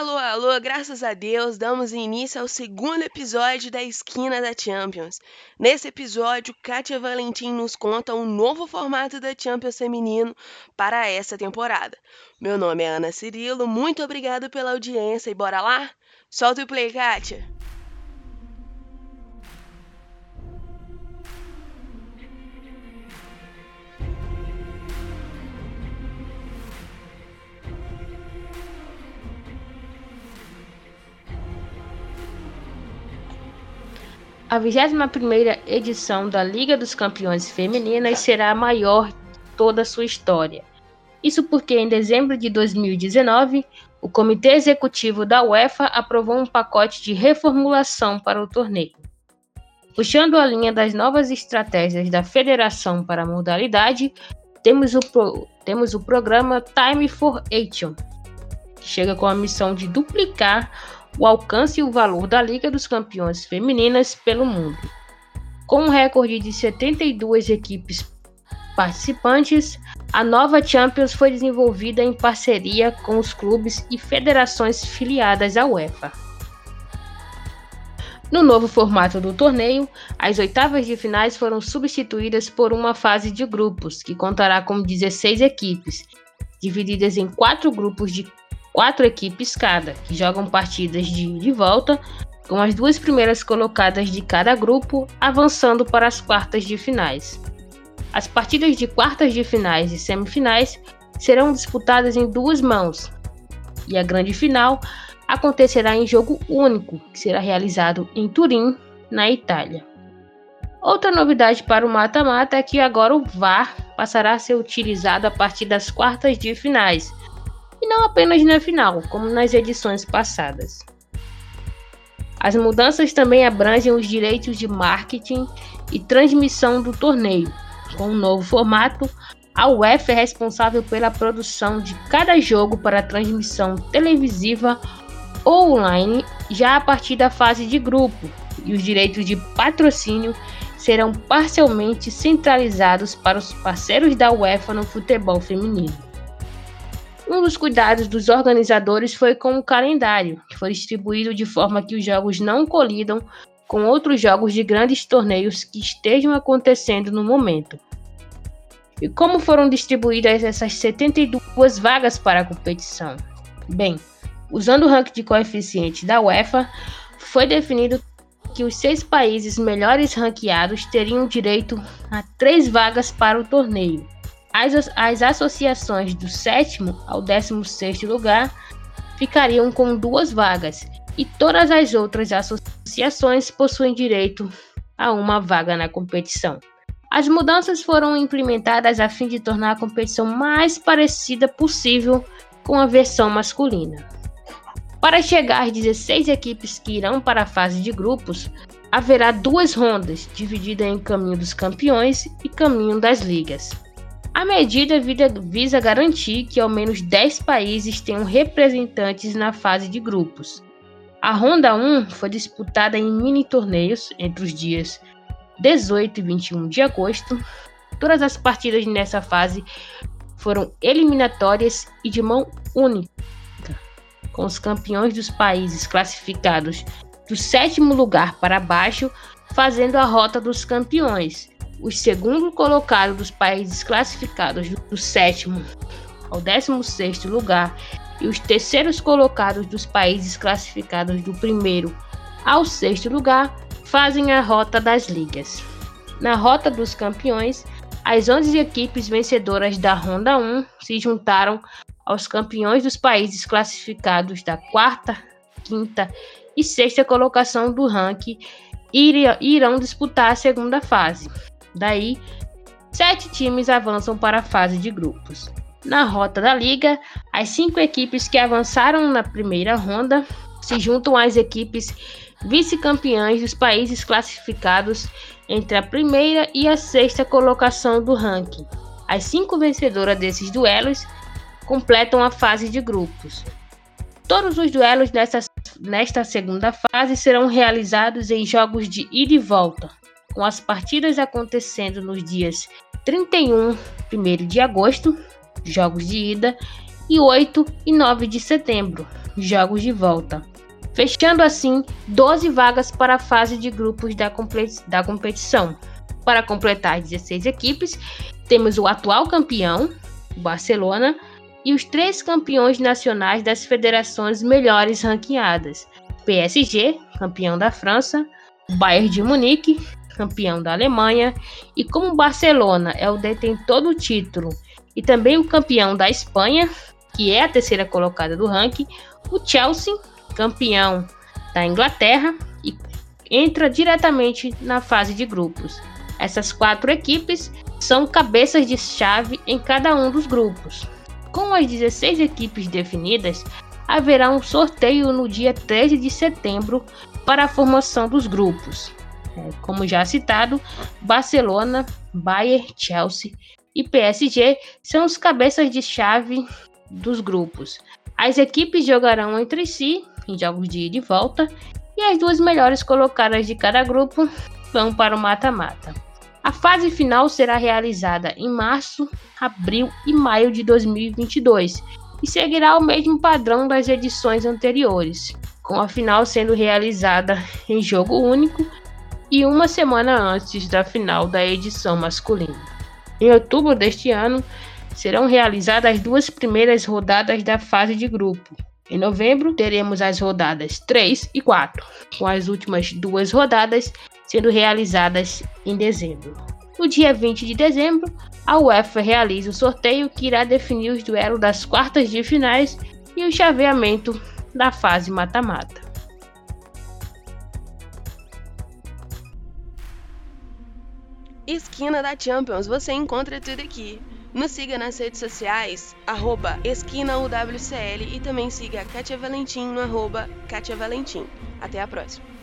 Alô, alô, graças a Deus, damos início ao segundo episódio da Esquina da Champions. Nesse episódio, Kátia Valentim nos conta um novo formato da Champions feminino para essa temporada. Meu nome é Ana Cirilo, muito obrigado pela audiência e bora lá? Solta o play, Kátia! A 21ª edição da Liga dos Campeões Femininas será a maior de toda a sua história. Isso porque em dezembro de 2019, o Comitê Executivo da UEFA aprovou um pacote de reformulação para o torneio. Puxando a linha das novas estratégias da federação para a modalidade, temos o, pro, temos o programa Time for Action, que chega com a missão de duplicar o alcance e o valor da Liga dos Campeões Femininas pelo mundo. Com um recorde de 72 equipes participantes, a nova Champions foi desenvolvida em parceria com os clubes e federações filiadas à UEFA. No novo formato do torneio, as oitavas de finais foram substituídas por uma fase de grupos, que contará com 16 equipes, divididas em quatro grupos de quatro equipes cada, que jogam partidas de, de volta, com as duas primeiras colocadas de cada grupo avançando para as quartas de finais. As partidas de quartas de finais e semifinais serão disputadas em duas mãos, e a grande final acontecerá em jogo único, que será realizado em Turim, na Itália. Outra novidade para o mata-mata é que agora o VAR passará a ser utilizado a partir das quartas de finais, e não apenas na final, como nas edições passadas. As mudanças também abrangem os direitos de marketing e transmissão do torneio. Com o um novo formato, a UEFA é responsável pela produção de cada jogo para transmissão televisiva ou online já a partir da fase de grupo, e os direitos de patrocínio serão parcialmente centralizados para os parceiros da UEFA no futebol feminino. Um dos cuidados dos organizadores foi com o calendário, que foi distribuído de forma que os jogos não colidam com outros jogos de grandes torneios que estejam acontecendo no momento. E como foram distribuídas essas 72 vagas para a competição? Bem, usando o ranking de coeficiente da UEFA, foi definido que os seis países melhores ranqueados teriam direito a três vagas para o torneio. As, as associações do sétimo ao décimo sexto lugar ficariam com duas vagas e todas as outras associações possuem direito a uma vaga na competição. As mudanças foram implementadas a fim de tornar a competição mais parecida possível com a versão masculina. Para chegar às 16 equipes que irão para a fase de grupos, haverá duas rondas, divididas em caminho dos campeões e caminho das ligas. A medida visa garantir que ao menos 10 países tenham representantes na fase de grupos. A Ronda 1 foi disputada em mini torneios entre os dias 18 e 21 de agosto. Todas as partidas nessa fase foram eliminatórias e de mão única, com os campeões dos países classificados do sétimo lugar para baixo fazendo a rota dos campeões os segundo colocados dos países classificados do sétimo ao décimo sexto lugar e os terceiros colocados dos países classificados do primeiro ao sexto lugar fazem a rota das ligas. Na rota dos campeões, as 11 equipes vencedoras da Ronda 1 se juntaram aos campeões dos países classificados da quarta, quinta e sexta colocação do ranking e irão disputar a segunda fase. Daí, sete times avançam para a fase de grupos. Na rota da liga, as cinco equipes que avançaram na primeira ronda se juntam às equipes vice-campeãs dos países classificados entre a primeira e a sexta colocação do ranking. As cinco vencedoras desses duelos completam a fase de grupos. Todos os duelos nesta, nesta segunda fase serão realizados em jogos de ida e volta, com as partidas acontecendo nos dias 31 1 de agosto, jogos de ida, e 8 e 9 de setembro, jogos de volta, fechando assim 12 vagas para a fase de grupos da, da competição. Para completar as 16 equipes, temos o atual campeão, o Barcelona, e os três campeões nacionais das federações melhores ranqueadas: PSG, campeão da França, Bayern de Munique, campeão da Alemanha, e como o Barcelona é o detentor do título e também o campeão da Espanha, que é a terceira colocada do ranking, o Chelsea, campeão da Inglaterra, e entra diretamente na fase de grupos. Essas quatro equipes são cabeças de chave em cada um dos grupos. Com as 16 equipes definidas, haverá um sorteio no dia 13 de setembro para a formação dos grupos. É, como já citado, Barcelona, Bayern, Chelsea e PSG são os cabeças de chave dos grupos. As equipes jogarão entre si em jogos de ida e volta e as duas melhores colocadas de cada grupo vão para o mata-mata. A fase final será realizada em março, abril e maio de 2022 e seguirá o mesmo padrão das edições anteriores, com a final sendo realizada em jogo único e uma semana antes da final da edição masculina. Em outubro deste ano, serão realizadas as duas primeiras rodadas da fase de grupo. Em novembro, teremos as rodadas 3 e 4, com as últimas duas rodadas sendo realizadas em dezembro. No dia 20 de dezembro, a UEFA realiza o sorteio que irá definir os duelos das quartas de finais e o chaveamento da fase mata-mata. Esquina da Champions, você encontra tudo aqui. Nos siga nas redes sociais, arroba esquinaUWCL e também siga a Katia Valentim no arroba Katia Valentim. Até a próxima!